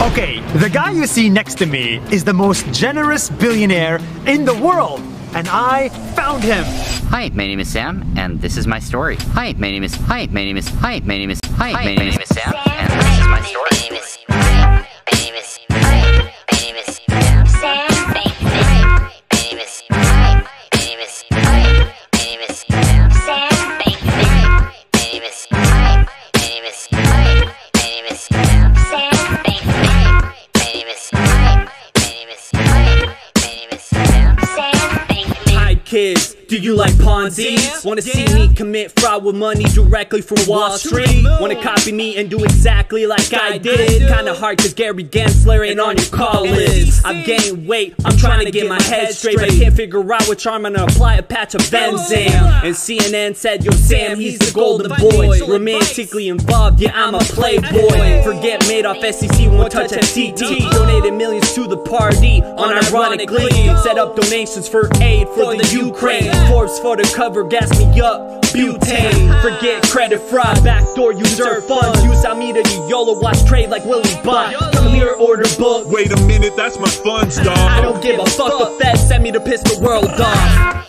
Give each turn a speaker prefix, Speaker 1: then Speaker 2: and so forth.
Speaker 1: Okay, the guy you see next to me is the most generous billionaire in the world, and I found him.
Speaker 2: Hi, my name is Sam, and this is my story. Hi, my name is. Hi, my name is. Hi, my name is. Hi, my name is Sam, and this is my story.
Speaker 3: Kids, do you like Ponzi's? Wanna see me commit fraud with money directly from Wall Street? Wanna copy me and do exactly like I did? Kinda hard cause Gary Gensler ain't on your call list. I've gained weight, I'm trying to get my head straight, but can't figure out which arm I'm gonna apply a patch of benzene. And CNN said, Yo, Sam, he's the golden boy. Romantically involved, yeah, I'm a playboy. Forget Madoff, SEC won't touch FTT. Donated millions to the party, unironically. Set up donations for aid for the Ukraine. Forbes for the cover, gas me up. Butane, forget credit fraud, backdoor user funds. Use Amida YOLO, watch trade like Willie Bond. Come here, order book.
Speaker 4: Wait a minute, that's my funds, dog.
Speaker 3: I don't give a fuck, the Fed sent me to piss the world off.